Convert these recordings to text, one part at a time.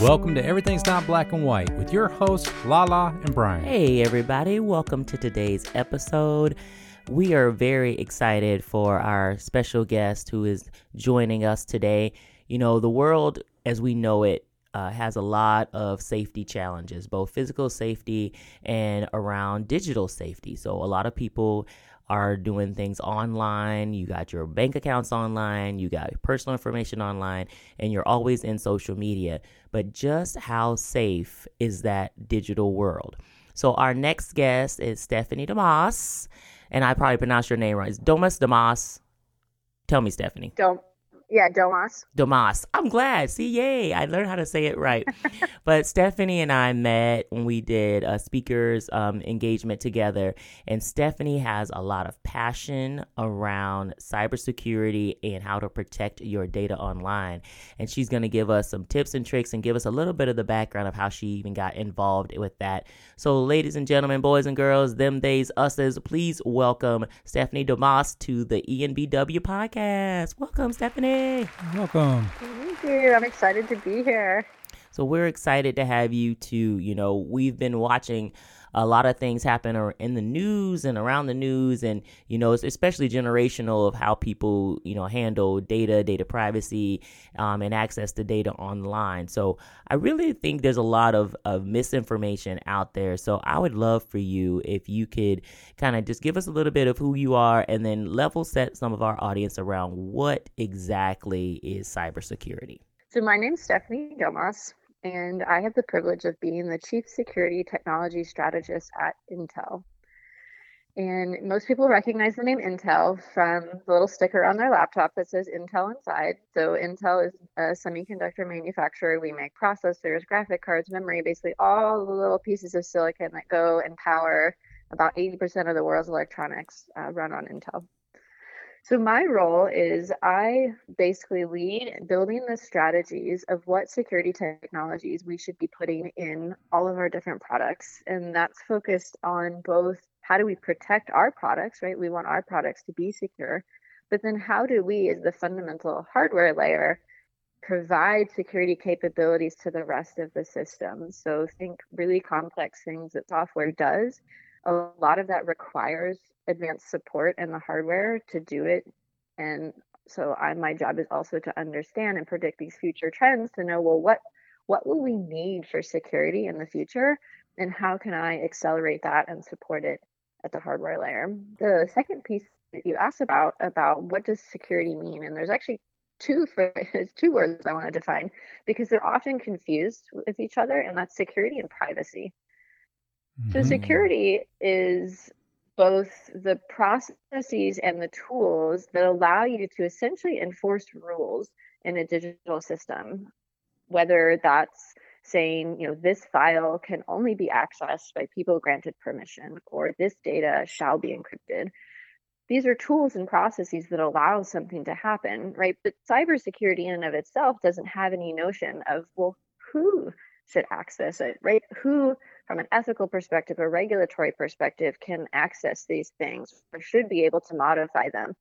Welcome to Everything's Not Black and White with your hosts, Lala and Brian. Hey, everybody, welcome to today's episode. We are very excited for our special guest who is joining us today. You know, the world as we know it uh, has a lot of safety challenges, both physical safety and around digital safety. So, a lot of people are doing things online. You got your bank accounts online, you got personal information online, and you're always in social media. But just how safe is that digital world? So, our next guest is Stephanie Damas, and I probably pronounced your name right. It's Domas Damas. Tell me, Stephanie. Don't yeah, Domas. Domas. I'm glad. See, yay. I learned how to say it right. but Stephanie and I met when we did a speakers um, engagement together. And Stephanie has a lot of passion around cybersecurity and how to protect your data online. And she's going to give us some tips and tricks and give us a little bit of the background of how she even got involved with that. So, ladies and gentlemen, boys and girls, them days, uses, please welcome Stephanie Domas to the ENBW podcast. Welcome, Stephanie. Welcome. Thank you. I'm excited to be here. So we're excited to have you too. You know, we've been watching a lot of things happen in the news and around the news and you know it's especially generational of how people you know handle data data privacy um, and access to data online. So i really think there's a lot of, of misinformation out there. So i would love for you if you could kind of just give us a little bit of who you are and then level set some of our audience around what exactly is cybersecurity. So my name's stephanie Domas and I have the privilege of being the Chief Security Technology Strategist at Intel. And most people recognize the name Intel from the little sticker on their laptop that says Intel inside. So, Intel is a semiconductor manufacturer. We make processors, graphic cards, memory, basically all the little pieces of silicon that go and power about 80% of the world's electronics uh, run on Intel. So my role is I basically lead building the strategies of what security technologies we should be putting in all of our different products. And that's focused on both how do we protect our products, right? We want our products to be secure, but then how do we, as the fundamental hardware layer, provide security capabilities to the rest of the system? So think really complex things that software does. A lot of that requires advanced support and the hardware to do it. And so I, my job is also to understand and predict these future trends to know, well, what what will we need for security in the future and how can I accelerate that and support it at the hardware layer? The second piece that you asked about about what does security mean? And there's actually two phrases, two words I want to define because they're often confused with each other, and that's security and privacy. Mm-hmm. So security is both the processes and the tools that allow you to essentially enforce rules in a digital system, whether that's saying, you know, this file can only be accessed by people granted permission, or this data shall be encrypted. These are tools and processes that allow something to happen, right? But cybersecurity in and of itself doesn't have any notion of, well, who should access it, right? Who from an ethical perspective, a regulatory perspective, can access these things or should be able to modify them.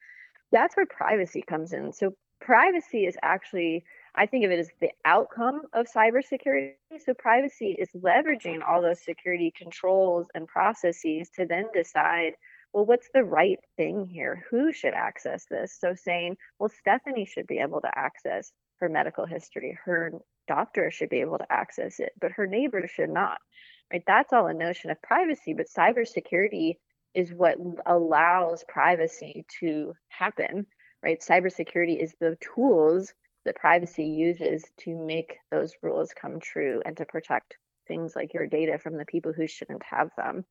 That's where privacy comes in. So, privacy is actually, I think of it as the outcome of cybersecurity. So, privacy is leveraging all those security controls and processes to then decide well, what's the right thing here? Who should access this? So, saying, well, Stephanie should be able to access her medical history, her doctor should be able to access it, but her neighbor should not right? That's all a notion of privacy, but cybersecurity is what allows privacy to happen, right? Cybersecurity is the tools that privacy uses to make those rules come true and to protect things like your data from the people who shouldn't have them.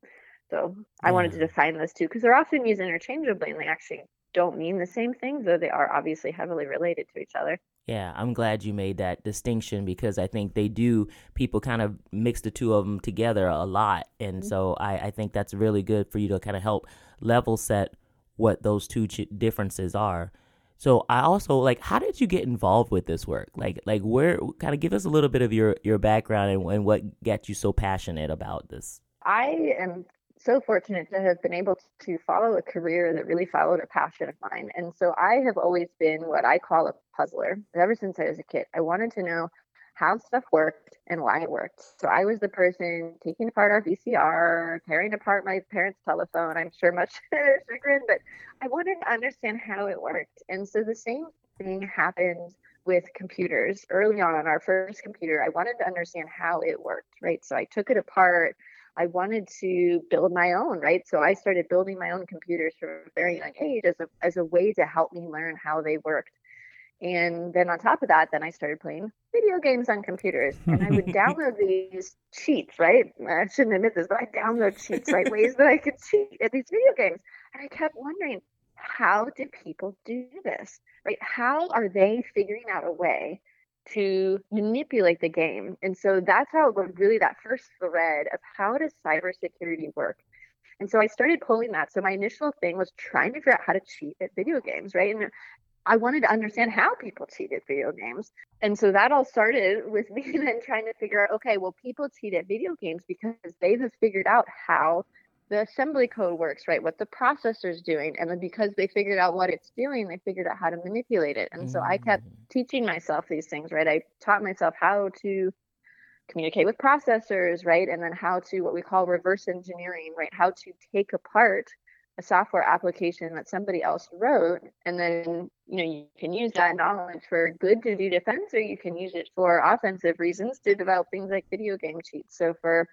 So I wanted to define those two because they're often used interchangeably and they actually don't mean the same thing, though they are obviously heavily related to each other. Yeah, I'm glad you made that distinction because I think they do, people kind of mix the two of them together a lot. And mm-hmm. so I, I think that's really good for you to kind of help level set what those two ch- differences are. So I also like, how did you get involved with this work? Like, like where, kind of give us a little bit of your, your background and, and what got you so passionate about this. I am so fortunate to have been able to follow a career that really followed a passion of mine. And so I have always been what I call a puzzler ever since I was a kid. I wanted to know how stuff worked and why it worked. So I was the person taking apart our VCR, tearing apart my parents' telephone. I'm sure much chagrin, but I wanted to understand how it worked. And so the same thing happened with computers early on our first computer i wanted to understand how it worked right so i took it apart i wanted to build my own right so i started building my own computers from a very young age as a, as a way to help me learn how they worked and then on top of that, then I started playing video games on computers and I would download these cheats, right? I shouldn't admit this, but I download cheats, right? Ways that I could cheat at these video games. And I kept wondering, how do people do this, right? How are they figuring out a way to manipulate the game? And so that's how it was really that first thread of how does cybersecurity work? And so I started pulling that. So my initial thing was trying to figure out how to cheat at video games, right? And I wanted to understand how people cheat at video games. And so that all started with me then trying to figure out okay, well, people cheat at video games because they have figured out how the assembly code works, right? What the processor's doing. And then because they figured out what it's doing, they figured out how to manipulate it. And mm-hmm. so I kept mm. teaching myself these things, right? I taught myself how to communicate with processors, right? And then how to what we call reverse engineering, right? How to take apart a software application that somebody else wrote and then you know you can use that knowledge for good to do defense or you can use it for offensive reasons to develop things like video game cheats so for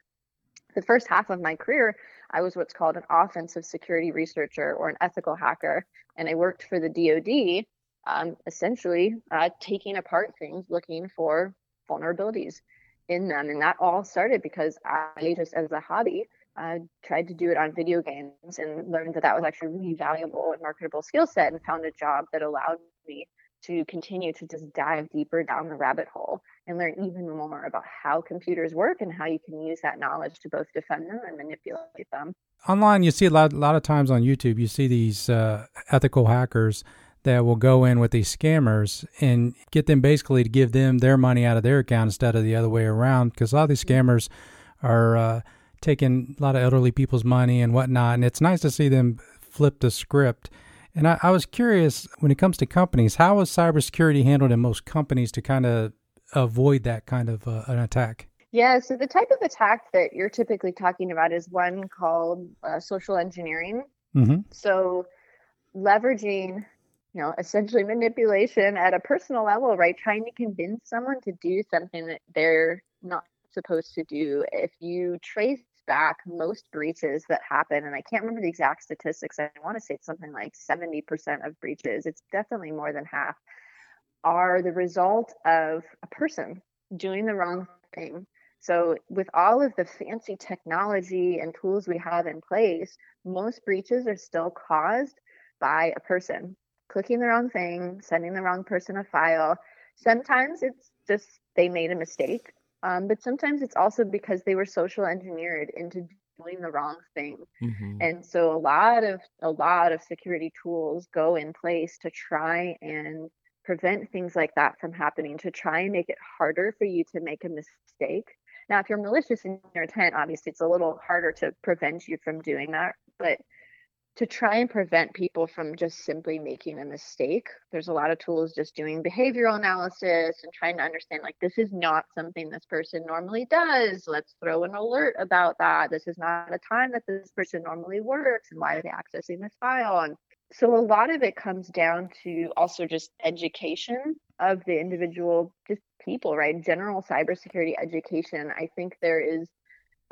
the first half of my career i was what's called an offensive security researcher or an ethical hacker and i worked for the dod um, essentially uh, taking apart things looking for vulnerabilities in them and that all started because i just as a hobby I tried to do it on video games and learned that that was actually a really valuable and marketable skill set and found a job that allowed me to continue to just dive deeper down the rabbit hole and learn even more about how computers work and how you can use that knowledge to both defend them and manipulate them. Online, you see a lot, a lot of times on YouTube, you see these uh, ethical hackers that will go in with these scammers and get them basically to give them their money out of their account instead of the other way around. Because a lot of these mm-hmm. scammers are uh, taking a lot of elderly people's money and whatnot. And it's nice to see them flip the script. And I, I was curious when it comes to companies, how is cybersecurity handled in most companies to kind of avoid that kind of uh, an attack? Yeah, so the type of attack that you're typically talking about is one called uh, social engineering. Mm-hmm. So leveraging, you know, essentially manipulation at a personal level, right? Trying to convince someone to do something that they're not supposed to do. If you trace back most breaches that happen, and I can't remember the exact statistics. I want to say it's something like 70% of breaches, it's definitely more than half, are the result of a person doing the wrong thing. So, with all of the fancy technology and tools we have in place, most breaches are still caused by a person clicking the wrong thing, sending the wrong person a file. Sometimes it's just they made a mistake um, but sometimes it's also because they were social engineered into doing the wrong thing. Mm-hmm. And so a lot of a lot of security tools go in place to try and prevent things like that from happening, to try and make it harder for you to make a mistake. Now, if you're malicious in your intent, obviously it's a little harder to prevent you from doing that. But to try and prevent people from just simply making a mistake. There's a lot of tools just doing behavioral analysis and trying to understand like this is not something this person normally does. Let's throw an alert about that. This is not a time that this person normally works and why are they accessing this file? And so a lot of it comes down to also just education of the individual just people, right? General cybersecurity education. I think there is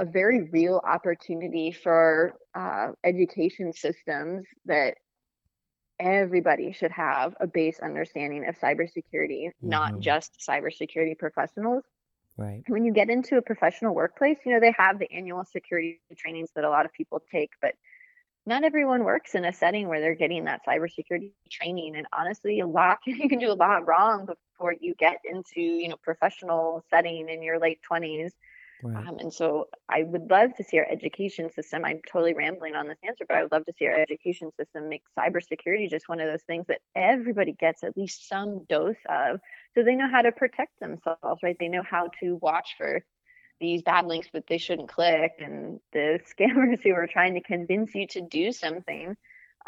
a very real opportunity for uh, education systems that everybody should have a base understanding of cybersecurity, mm-hmm. not just cybersecurity professionals. Right. When you get into a professional workplace, you know, they have the annual security trainings that a lot of people take, but not everyone works in a setting where they're getting that cybersecurity training. And honestly, a lot you can do a lot wrong before you get into, you know, professional setting in your late 20s Right. Um, and so I would love to see our education system. I'm totally rambling on this answer, but I would love to see our education system make cybersecurity just one of those things that everybody gets at least some dose of so they know how to protect themselves, right? They know how to watch for these bad links that they shouldn't click and the scammers who are trying to convince you to do something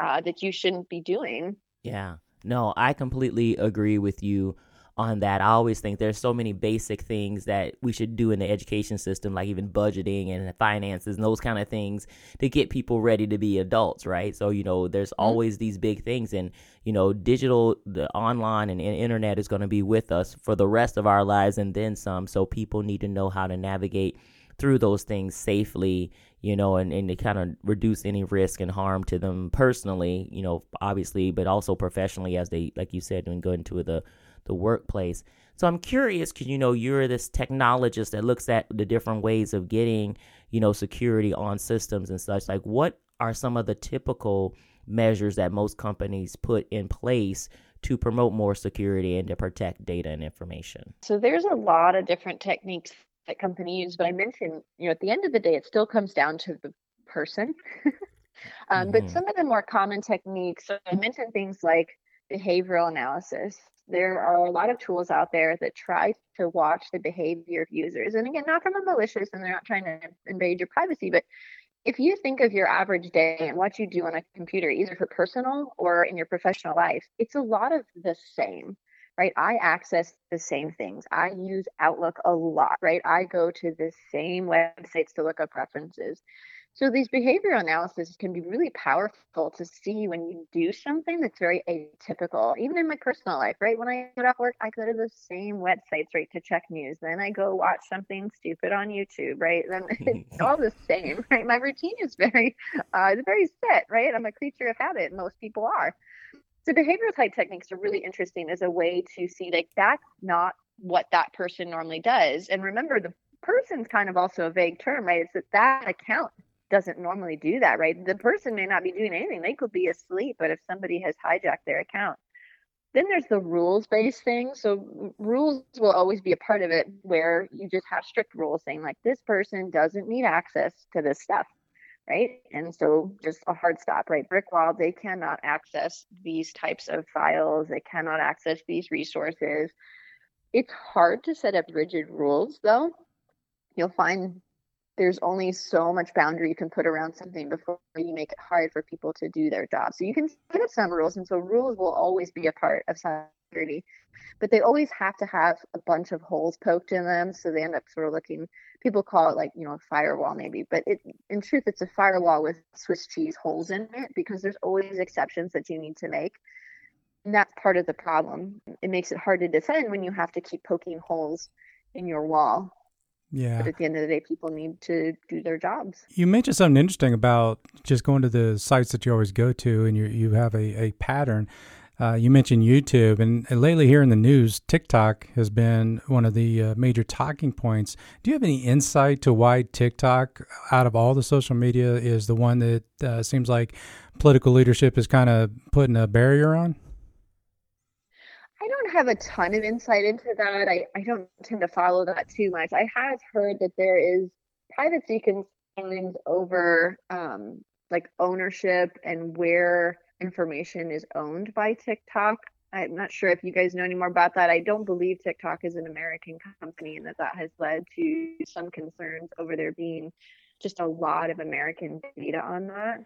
uh, that you shouldn't be doing. Yeah. No, I completely agree with you on that. I always think there's so many basic things that we should do in the education system, like even budgeting and finances and those kind of things to get people ready to be adults, right? So, you know, there's mm-hmm. always these big things and, you know, digital, the online and internet is going to be with us for the rest of our lives and then some. So people need to know how to navigate through those things safely, you know, and, and to kind of reduce any risk and harm to them personally, you know, obviously, but also professionally as they, like you said, when go into the the workplace. So I'm curious because you know you're this technologist that looks at the different ways of getting you know security on systems and such. Like, what are some of the typical measures that most companies put in place to promote more security and to protect data and information? So there's a lot of different techniques that companies use, but I mentioned you know at the end of the day, it still comes down to the person. um, mm-hmm. But some of the more common techniques, so I mentioned things like behavioral analysis there are a lot of tools out there that try to watch the behavior of users. And again, not from a malicious and they're not trying to invade your privacy, but if you think of your average day and what you do on a computer, either for personal or in your professional life, it's a lot of the same, right? I access the same things. I use Outlook a lot, right? I go to the same websites to look up references. So these behavioral analysis can be really powerful to see when you do something that's very atypical, even in my personal life, right? When I get off work, I go to the same websites, right, to check news. Then I go watch something stupid on YouTube, right? Then it's all the same, right? My routine is very, uh, it's very set, right? I'm a creature of habit. Most people are. So behavioral type techniques are really interesting as a way to see like that's not what that person normally does. And remember, the person's kind of also a vague term, right? It's that that account doesn't normally do that, right? The person may not be doing anything. They could be asleep, but if somebody has hijacked their account, then there's the rules based thing. So rules will always be a part of it where you just have strict rules saying like this person doesn't need access to this stuff. Right. And so just a hard stop, right? Brick wall, they cannot access these types of files. They cannot access these resources. It's hard to set up rigid rules though. You'll find there's only so much boundary you can put around something before you make it hard for people to do their job. So you can set up some rules, and so rules will always be a part of security, but they always have to have a bunch of holes poked in them, so they end up sort of looking. People call it like you know a firewall maybe, but it in truth it's a firewall with Swiss cheese holes in it because there's always exceptions that you need to make. And that's part of the problem. It makes it hard to defend when you have to keep poking holes in your wall yeah. But at the end of the day, people need to do their jobs. You mentioned something interesting about just going to the sites that you always go to and you, you have a, a pattern. Uh, you mentioned YouTube, and, and, lately here in the news, TikTok has been one of the uh, major talking points. Do you have any insight to why TikTok, out of all the social media, is the one that uh, seems like political leadership is kind of putting a barrier on? Have a ton of insight into that. I, I don't tend to follow that too much. I have heard that there is privacy concerns over um, like ownership and where information is owned by TikTok. I'm not sure if you guys know any more about that. I don't believe TikTok is an American company and that that has led to some concerns over there being just a lot of American data on that.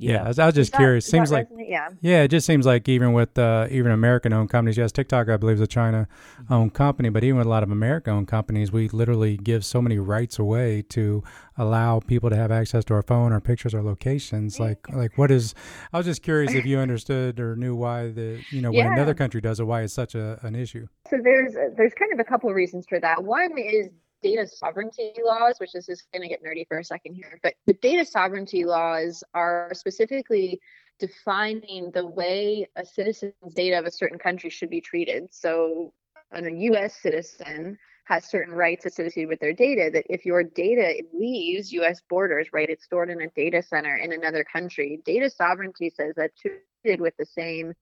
Yeah, I was, I was just curious. seems like yeah, yeah, it just seems like even with uh, even American-owned companies, yes, TikTok I believe is a China-owned company, but even with a lot of American-owned companies, we literally give so many rights away to allow people to have access to our phone, our pictures, our locations. Like, like what is? I was just curious if you understood or knew why the you know when yeah. another country does it, why it's such a, an issue. So there's there's kind of a couple of reasons for that. One is data sovereignty laws, which is just going to get nerdy for a second here, but the data sovereignty laws are specifically defining the way a citizen's data of a certain country should be treated. So, a US citizen has certain rights associated with their data that if your data leaves US borders, right, it's stored in a data center in another country. Data sovereignty says that treated with the same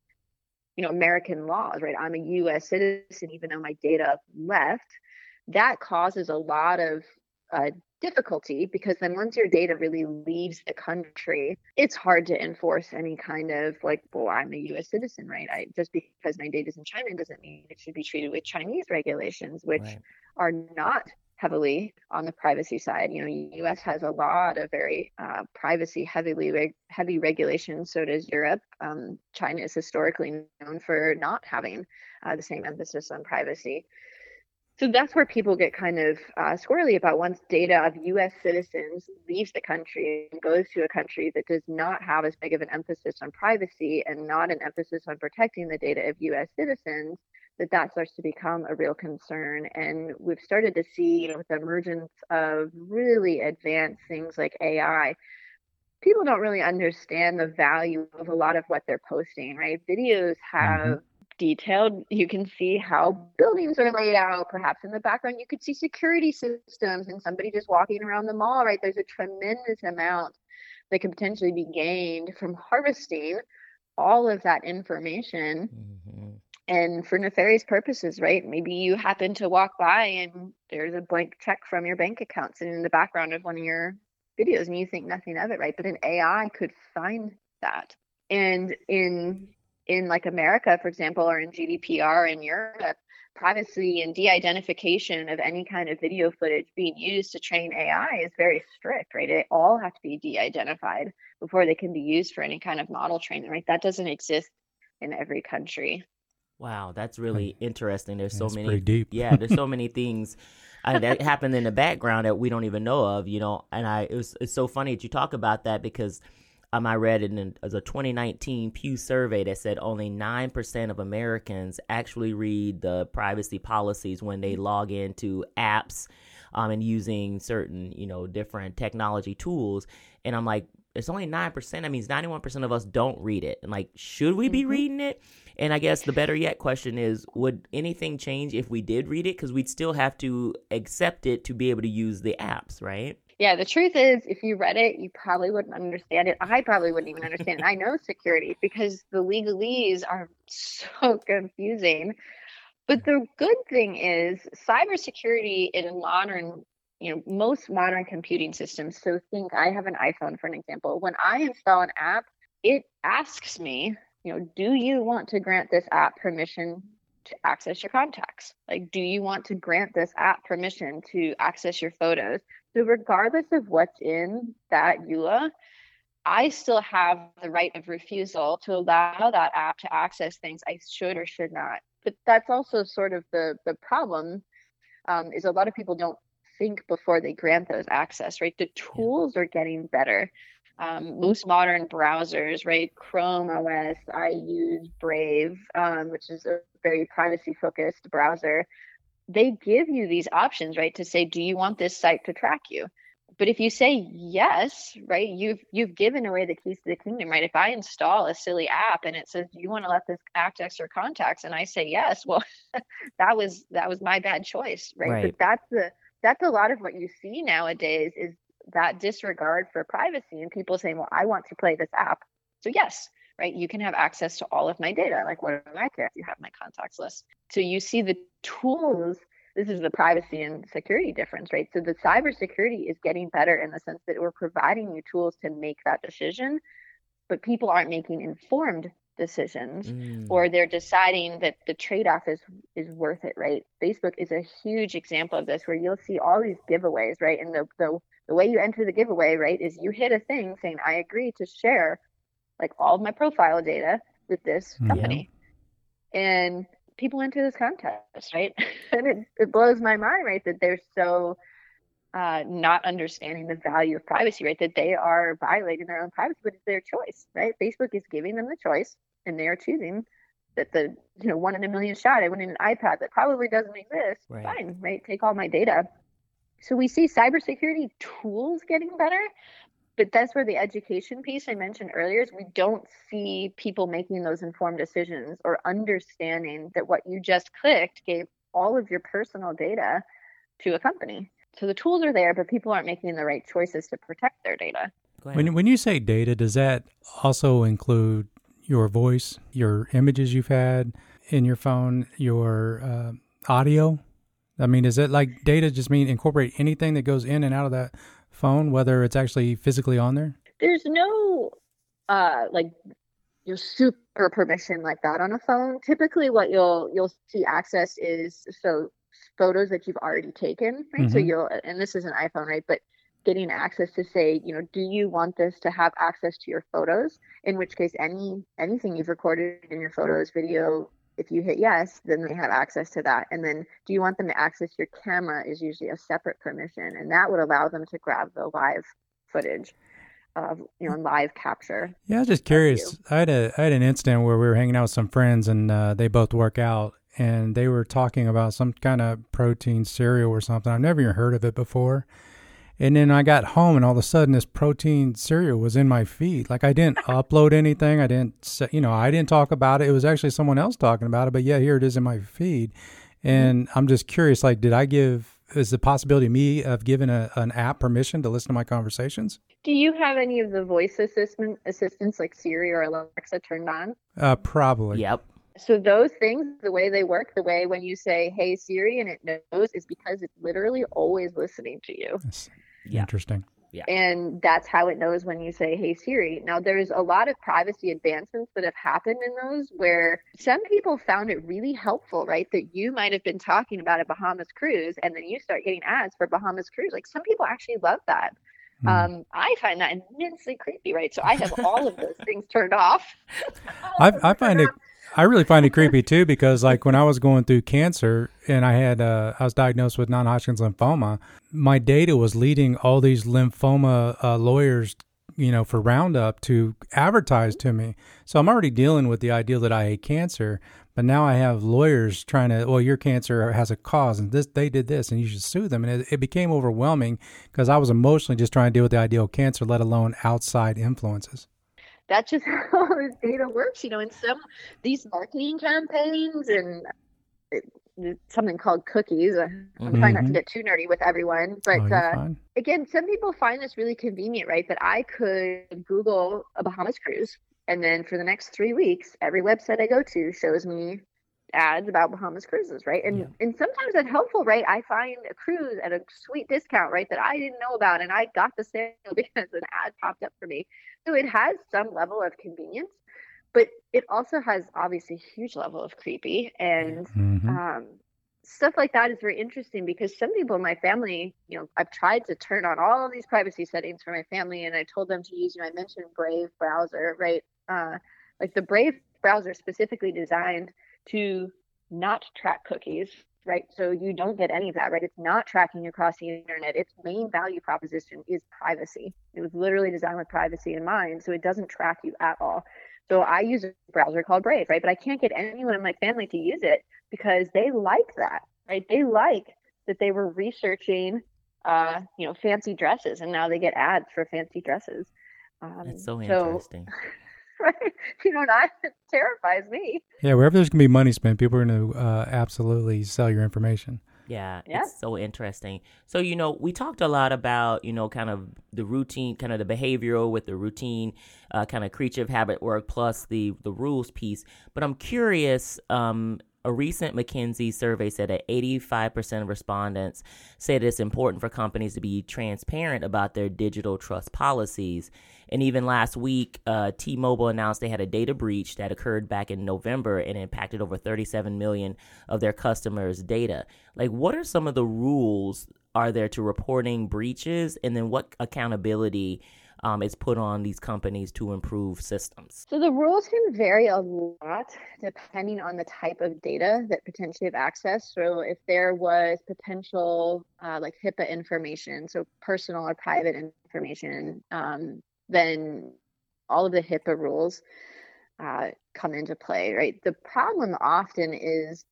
you know American laws, right? I'm a US citizen even though my data left that causes a lot of uh, difficulty because then once your data really leaves the country, it's hard to enforce any kind of like, well, I'm a U.S. citizen, right? I just because my data is in China doesn't mean it should be treated with Chinese regulations, which right. are not heavily on the privacy side. You know, U.S. has a lot of very uh, privacy heavily reg- heavy regulations. So does Europe. Um, China is historically known for not having uh, the same emphasis on privacy. So that's where people get kind of uh, squirrely about once data of US citizens leaves the country and goes to a country that does not have as big of an emphasis on privacy and not an emphasis on protecting the data of US citizens, that that starts to become a real concern. And we've started to see, you know, with the emergence of really advanced things like AI, people don't really understand the value of a lot of what they're posting, right? Videos mm-hmm. have detailed. You can see how buildings are laid out. Perhaps in the background, you could see security systems and somebody just walking around the mall, right? There's a tremendous amount that could potentially be gained from harvesting all of that information. Mm-hmm. And for nefarious purposes, right? Maybe you happen to walk by and there's a blank check from your bank account sitting in the background of one of your videos and you think nothing of it, right? But an AI could find that. And in in like America, for example, or in GDPR in Europe, privacy and de-identification of any kind of video footage being used to train AI is very strict, right? They all have to be de-identified before they can be used for any kind of model training, right? That doesn't exist in every country. Wow, that's really interesting. There's so that's many deep. yeah, there's so many things uh, that happened in the background that we don't even know of, you know. And I it was it's so funny that you talk about that because um, I read in as a 2019 Pew survey that said only 9% of Americans actually read the privacy policies when they log into apps um, and using certain, you know, different technology tools. And I'm like, it's only 9%. That means 91% of us don't read it. And like, should we be mm-hmm. reading it? And I guess the better yet question is would anything change if we did read it? Because we'd still have to accept it to be able to use the apps, right? Yeah, the truth is, if you read it, you probably wouldn't understand it. I probably wouldn't even understand it. I know security because the legalese are so confusing. But the good thing is, cybersecurity in modern, you know, most modern computing systems. So think I have an iPhone, for an example. When I install an app, it asks me, you know, do you want to grant this app permission to access your contacts? Like, do you want to grant this app permission to access your photos? So, regardless of what's in that EULA, I still have the right of refusal to allow that app to access things I should or should not. But that's also sort of the the problem um, is a lot of people don't think before they grant those access. Right, the tools are getting better. Um, most modern browsers, right? Chrome OS, I use Brave, um, which is a very privacy focused browser they give you these options, right? To say, do you want this site to track you? But if you say yes, right, you've you've given away the keys to the kingdom, right? If I install a silly app and it says, "Do you want to let this access your contacts?" and I say yes, well, that was that was my bad choice, right? right? But that's the that's a lot of what you see nowadays is that disregard for privacy and people saying, "Well, I want to play this app." So yes, right? You can have access to all of my data. Like, what do I care if you have my contacts list? So you see the tools. This is the privacy and security difference, right? So the cybersecurity is getting better in the sense that we're providing you tools to make that decision, but people aren't making informed decisions mm. or they're deciding that the trade-off is is worth it right facebook is a huge example of this where you'll see all these giveaways right and the the, the way you enter the giveaway right is you hit a thing saying i agree to share like all of my profile data with this mm-hmm. company. Yeah. And people enter this contest, right? and it, it blows my mind, right, that they're so uh, not understanding the value of privacy, right? That they are violating their own privacy, but it's their choice, right? Facebook is giving them the choice, and they are choosing that the you know one in a million shot. I want an iPad that probably doesn't exist. Right. Fine, right? Take all my data. So we see cybersecurity tools getting better, but that's where the education piece I mentioned earlier is we don't see people making those informed decisions or understanding that what you just clicked gave all of your personal data to a company. So the tools are there, but people aren't making the right choices to protect their data. When when you say data, does that also include your voice, your images you've had in your phone, your uh, audio? I mean, is it like data just mean incorporate anything that goes in and out of that phone, whether it's actually physically on there? There's no uh like your super permission like that on a phone. Typically what you'll you'll see access is so photos that you've already taken, right? Mm-hmm. So you'll and this is an iPhone, right? But getting access to say, you know, do you want this to have access to your photos? In which case any anything you've recorded in your photos, video, if you hit yes, then they have access to that. And then do you want them to access your camera is usually a separate permission. And that would allow them to grab the live footage of you know live capture. Yeah, I was just curious. I had a I had an incident where we were hanging out with some friends and uh, they both work out and they were talking about some kind of protein cereal or something. I've never even heard of it before. And then I got home, and all of a sudden, this protein cereal was in my feed. Like I didn't upload anything. I didn't, say, you know, I didn't talk about it. It was actually someone else talking about it. But yeah, here it is in my feed. And I'm just curious. Like, did I give? Is the possibility of me of giving a, an app permission to listen to my conversations? Do you have any of the voice assistant assistants like Siri or Alexa turned on? Uh, probably. Yep. So those things, the way they work, the way when you say "Hey Siri" and it knows, is because it's literally always listening to you. That's yeah. Interesting. Yeah. And that's how it knows when you say, Hey Siri. Now, there's a lot of privacy advancements that have happened in those where some people found it really helpful, right? That you might have been talking about a Bahamas cruise and then you start getting ads for Bahamas cruise. Like some people actually love that. Mm. Um, I find that immensely creepy, right? So I have all of those things turned off. I, I find it I really find it creepy too because like when I was going through cancer and I had uh, I was diagnosed with non-Hodgkin's lymphoma, my data was leading all these lymphoma uh, lawyers, you know, for Roundup to advertise to me. So I'm already dealing with the idea that I had cancer, but now I have lawyers trying to, well, your cancer has a cause, and this they did this, and you should sue them. And it, it became overwhelming because I was emotionally just trying to deal with the idea of cancer, let alone outside influences that's just how data works. You know, in some these marketing campaigns and it, something called cookies. I'm mm-hmm. trying not to mm-hmm. get too nerdy with everyone, but oh, uh, again, some people find this really convenient, right? That I could Google a Bahamas cruise, and then for the next three weeks, every website I go to shows me ads about Bahamas cruises, right? And yeah. and sometimes that's helpful, right? I find a cruise at a sweet discount, right, that I didn't know about, and I got the sale because an ad popped up for me. So it has some level of convenience, but it also has obviously a huge level of creepy and mm-hmm. um, stuff like that is very interesting because some people in my family, you know, I've tried to turn on all of these privacy settings for my family, and I told them to use, you know, I mentioned Brave browser, right? Uh, like the Brave browser specifically designed to not track cookies, right? So you don't get any of that, right? It's not tracking across the internet. Its main value proposition is privacy. It was literally designed with privacy in mind, so it doesn't track you at all. So I use a browser called Brave, right? But I can't get anyone in my family to use it because they like that, right? They like that they were researching, uh, you know, fancy dresses, and now they get ads for fancy dresses. Um, That's so interesting. So, right? You know, that terrifies me. Yeah, wherever there's gonna be money spent, people are gonna uh, absolutely sell your information. Yeah, yeah, it's so interesting. So, you know, we talked a lot about, you know, kind of the routine, kind of the behavioral with the routine, uh, kind of creature of habit work plus the the rules piece. But I'm curious, um, a recent McKinsey survey said that 85% of respondents said it's important for companies to be transparent about their digital trust policies. And even last week, uh, T-Mobile announced they had a data breach that occurred back in November and impacted over 37 million of their customers' data. Like, what are some of the rules are there to reporting breaches, and then what accountability um, is put on these companies to improve systems? So the rules can vary a lot depending on the type of data that potentially have access. So if there was potential uh, like HIPAA information, so personal or private information, um, then all of the HIPAA rules uh, come into play, right? The problem often is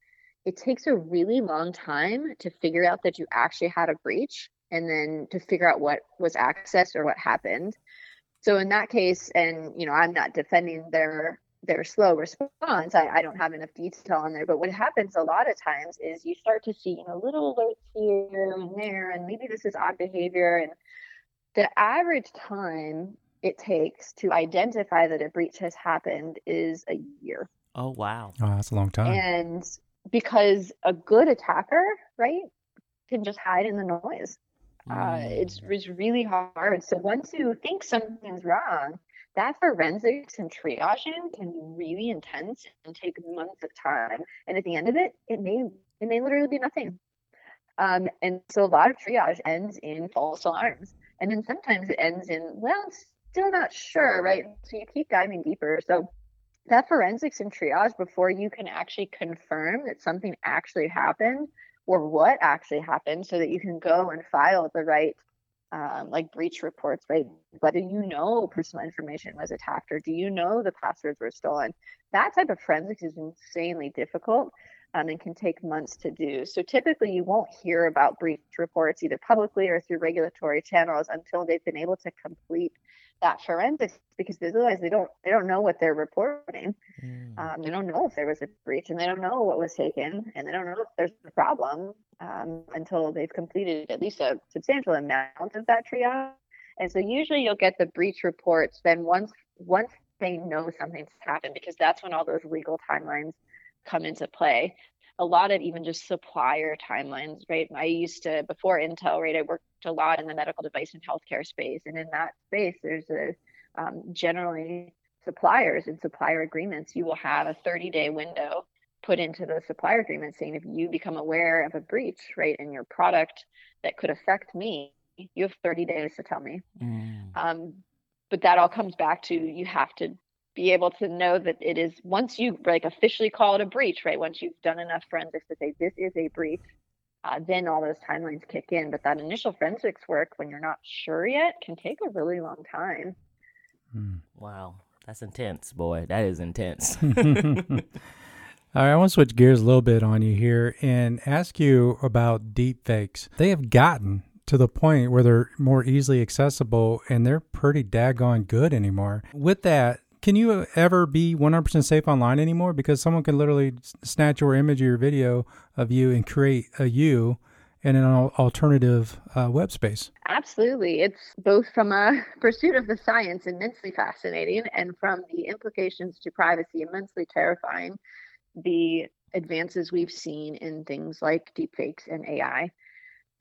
it takes a really long time to figure out that you actually had a breach and then to figure out what was accessed or what happened. So in that case, and you know, I'm not defending their their slow response. I, I don't have enough detail on there, but what happens a lot of times is you start to see, you know, little alerts here and there, and maybe this is odd behavior. And the average time it takes to identify that a breach has happened is a year. Oh wow. Oh, that's a long time. And because a good attacker, right, can just hide in the noise. Uh, it's, mm. it's really hard. So once you think something's wrong, that forensics and triaging can be really intense and take months of time. And at the end of it, it may it may literally be nothing. Um, and so a lot of triage ends in false alarms, and then sometimes it ends in well, still not sure, right? So you keep diving deeper. So that forensics and triage before you can actually confirm that something actually happened or what actually happened so that you can go and file the right um, like breach reports, right? Whether you know personal information was attacked or do you know the passwords were stolen? That type of forensics is insanely difficult um, and can take months to do. So typically, you won't hear about breach reports either publicly or through regulatory channels until they've been able to complete that forensics because otherwise they don't they don't know what they're reporting. Mm. Um, they don't know if there was a breach and they don't know what was taken and they don't know if there's a problem um, until they've completed at least a substantial amount of that triage. And so usually you'll get the breach reports then once once they know something's happened because that's when all those legal timelines come into play. A lot of even just supplier timelines, right? I used to before Intel, right? I worked a lot in the medical device and healthcare space, and in that space, there's a um, generally suppliers and supplier agreements. You will have a 30 day window put into the supplier agreement saying if you become aware of a breach, right, in your product that could affect me, you have 30 days to tell me. Mm. Um, but that all comes back to you have to be able to know that it is once you like officially call it a breach, right? Once you've done enough forensics to say this is a breach, uh, then all those timelines kick in. But that initial forensics work, when you're not sure yet, can take a really long time. Hmm. Wow, that's intense, boy. That is intense. All right, I want to switch gears a little bit on you here and ask you about deep fakes. They have gotten to the point where they're more easily accessible and they're pretty daggone good anymore. With that, can you ever be 100% safe online anymore? Because someone can literally snatch your image or your video of you and create a you in an alternative uh, web space. Absolutely. It's both from a pursuit of the science immensely fascinating and from the implications to privacy immensely terrifying. The advances we've seen in things like deepfakes and AI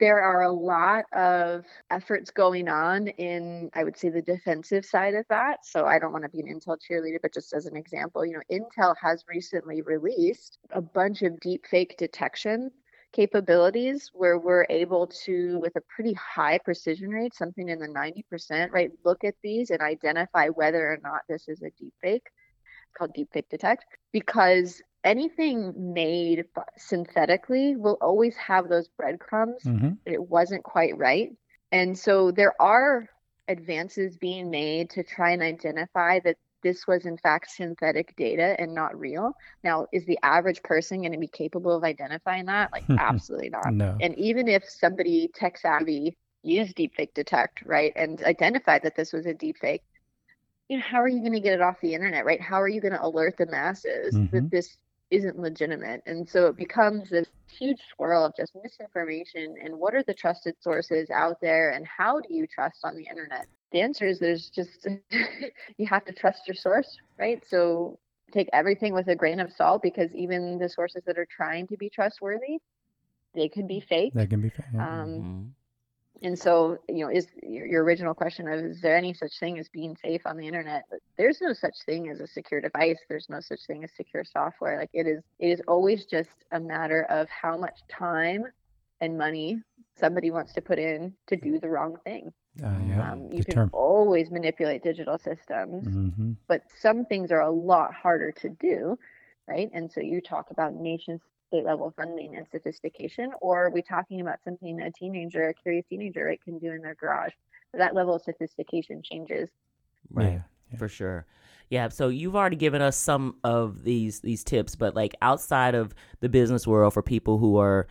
there are a lot of efforts going on in i would say the defensive side of that. So i don't want to be an intel cheerleader but just as an example you know intel has recently released a bunch of deep fake detection capabilities where we're able to with a pretty high precision rate something in the 90% right look at these and identify whether or not this is a deep fake called deepfake detect because anything made synthetically will always have those breadcrumbs. Mm-hmm. It wasn't quite right. And so there are advances being made to try and identify that this was in fact synthetic data and not real. Now, is the average person going to be capable of identifying that? Like, absolutely not. No. And even if somebody tech savvy used deepfake detect, right, and identified that this was a deepfake, you know, how are you going to get it off the internet, right? How are you going to alert the masses mm-hmm. that this isn't legitimate. And so it becomes this huge swirl of just misinformation and what are the trusted sources out there and how do you trust on the internet? The answer is there's just, you have to trust your source, right? So take everything with a grain of salt because even the sources that are trying to be trustworthy, they could be fake. They can be fake. Yeah. Um, mm-hmm and so you know is your, your, original question of is there any such thing as being safe on the internet? There's no such thing as a secure device. There's no such thing as secure software. Like it is it is always just a matter of how much time and money somebody wants to put in to do the wrong thing. Uh, yeah. Um, you can always manipulate digital systems mm-hmm. but some things are a lot harder to do right? And so you talk about nation state level funding and sophistication, or are we talking about something a teenager, a curious teenager, right, can do in their garage? So that level of sophistication changes. Right, yeah, yeah. for sure. Yeah, so you've already given us some of these these tips, but like outside of the business world for people who are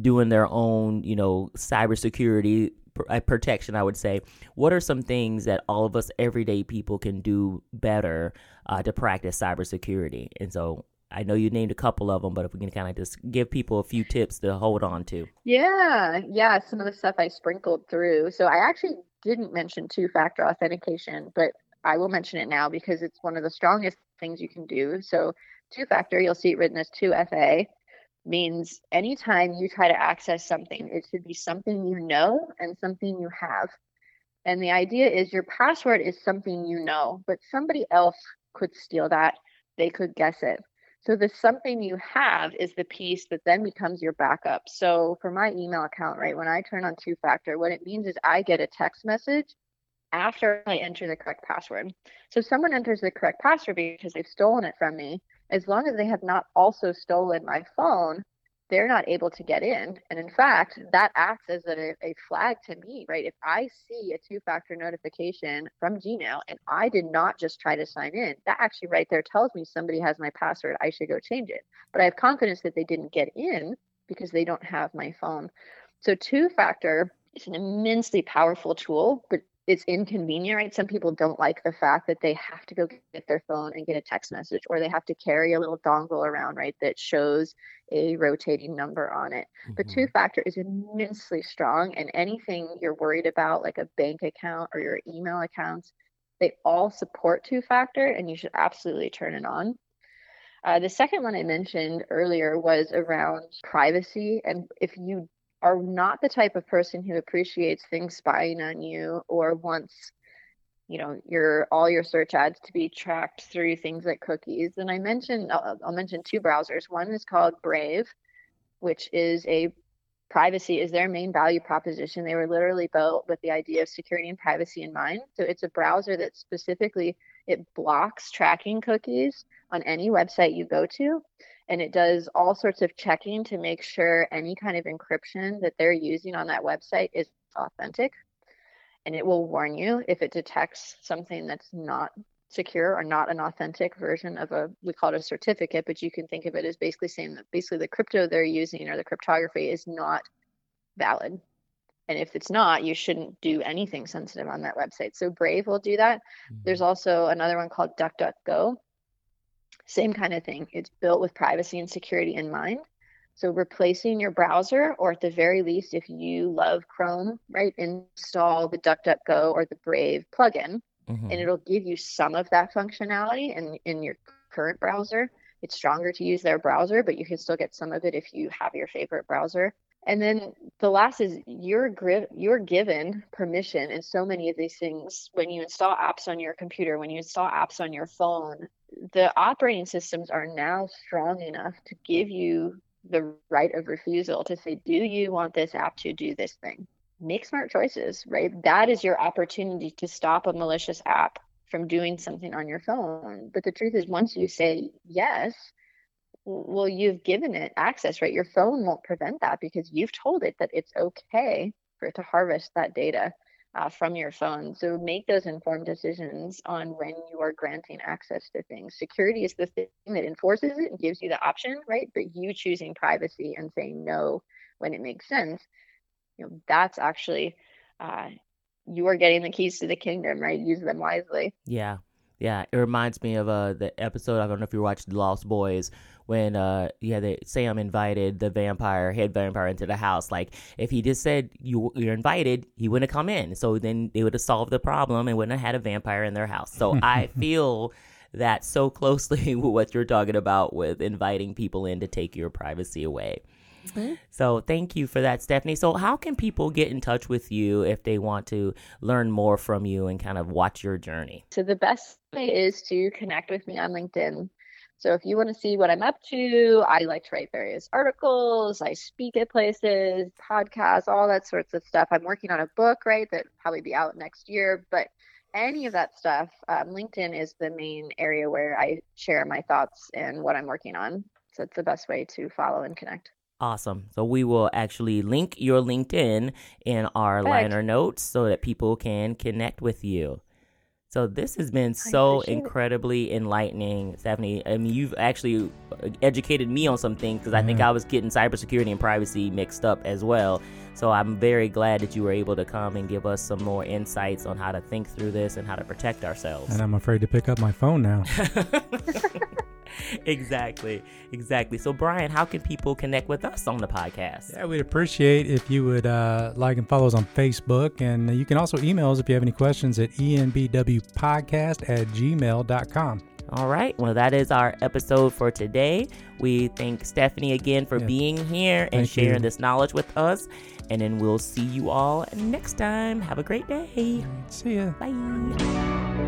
doing their own, you know, cybersecurity uh, protection, I would say. What are some things that all of us everyday people can do better uh, to practice cybersecurity? And so, I know you named a couple of them, but if we can kind of just give people a few tips to hold on to. Yeah, yeah, some of the stuff I sprinkled through. So I actually didn't mention two factor authentication, but I will mention it now because it's one of the strongest things you can do. So two factor, you'll see it written as 2FA, means anytime you try to access something, it should be something you know and something you have. And the idea is your password is something you know, but somebody else could steal that. They could guess it. So the something you have is the piece that then becomes your backup. So for my email account, right, when I turn on two factor, what it means is I get a text message after I enter the correct password. So someone enters the correct password because they've stolen it from me, as long as they have not also stolen my phone, they're not able to get in. And in fact, that acts as a, a flag to me, right? If I see a two factor notification from Gmail and I did not just try to sign in, that actually right there tells me somebody has my password. I should go change it. But I have confidence that they didn't get in because they don't have my phone. So, two factor is an immensely powerful tool, but it's inconvenient, right? Some people don't like the fact that they have to go get their phone and get a text message, or they have to carry a little dongle around, right, that shows a rotating number on it. Mm-hmm. But two factor is immensely strong, and anything you're worried about, like a bank account or your email accounts, they all support two factor, and you should absolutely turn it on. Uh, the second one I mentioned earlier was around privacy. And if you are not the type of person who appreciates things spying on you or wants you know your all your search ads to be tracked through things like cookies. And i mentioned uh, I'll, I'll, mention two browsers. One is called brave which is a privacy is their main value proposition. They were literally built with the idea of security and privacy in mind. So it's a browser that specifically it blocks tracking cookies on any website you go to and it does all sorts of checking to make sure any kind of encryption that they're using on that website is authentic. And it will warn you if it detects something that's not secure or not an authentic version of a we call it a certificate but you can think of it as basically saying that basically the crypto they're using or the cryptography is not valid. And if it's not you shouldn't do anything sensitive on that website. So brave will do that. Mm-hmm. there's also another one called duckduckgo same kind of thing. It's built with privacy and security in mind. So replacing your browser, or at the very least, if you love Chrome, right, install the DuckDuckGo or the Brave plugin, mm-hmm. and it'll give you some of that functionality in, in your current browser. It's stronger to use their browser, but you can still get some of it if you have your favorite browser. And then the last is you're gri- you're given permission in so many of these things when you install apps on your computer, when you install apps on your phone, the operating systems are now strong enough to give you the right of refusal to say, do you want this app to do this thing? Make smart choices, right? That is your opportunity to stop a malicious app from doing something on your phone. But the truth is, once you say yes, well, you've given it access, right? Your phone won't prevent that because you've told it that it's okay for it to harvest that data uh, from your phone. So make those informed decisions on when you are granting access to things. Security is the thing that enforces it and gives you the option, right? But you choosing privacy and saying no when it makes sense, you know, that's actually uh, you are getting the keys to the kingdom, right? Use them wisely. Yeah. Yeah, it reminds me of uh, the episode. I don't know if you watched Lost Boys when uh yeah they, Sam invited the vampire head vampire into the house. Like if he just said you you're invited, he wouldn't have come in. So then they would have solved the problem and wouldn't have had a vampire in their house. So I feel that so closely with what you're talking about with inviting people in to take your privacy away. Mm-hmm. So thank you for that, Stephanie. So how can people get in touch with you if they want to learn more from you and kind of watch your journey? So the best way is to connect with me on LinkedIn. So if you want to see what I'm up to, I like to write various articles, I speak at places, podcasts, all that sorts of stuff. I'm working on a book, right, that probably be out next year, but any of that stuff, um, LinkedIn is the main area where I share my thoughts and what I'm working on. So it's the best way to follow and connect. Awesome. So we will actually link your LinkedIn in our Perfect. liner notes so that people can connect with you. So this has been so incredibly enlightening, Stephanie. I mean, you've actually educated me on some things because mm-hmm. I think mm-hmm. I was getting cybersecurity and privacy mixed up as well. So I'm very glad that you were able to come and give us some more insights on how to think through this and how to protect ourselves. And I'm afraid to pick up my phone now. exactly. Exactly. So, Brian, how can people connect with us on the podcast? Yeah, we'd appreciate if you would uh, like and follow us on Facebook. And you can also email us if you have any questions at enbwpodcast at gmail.com. All right. Well, that is our episode for today. We thank Stephanie again for yeah. being here and sharing you. this knowledge with us. And then we'll see you all next time. Have a great day. See ya. Bye.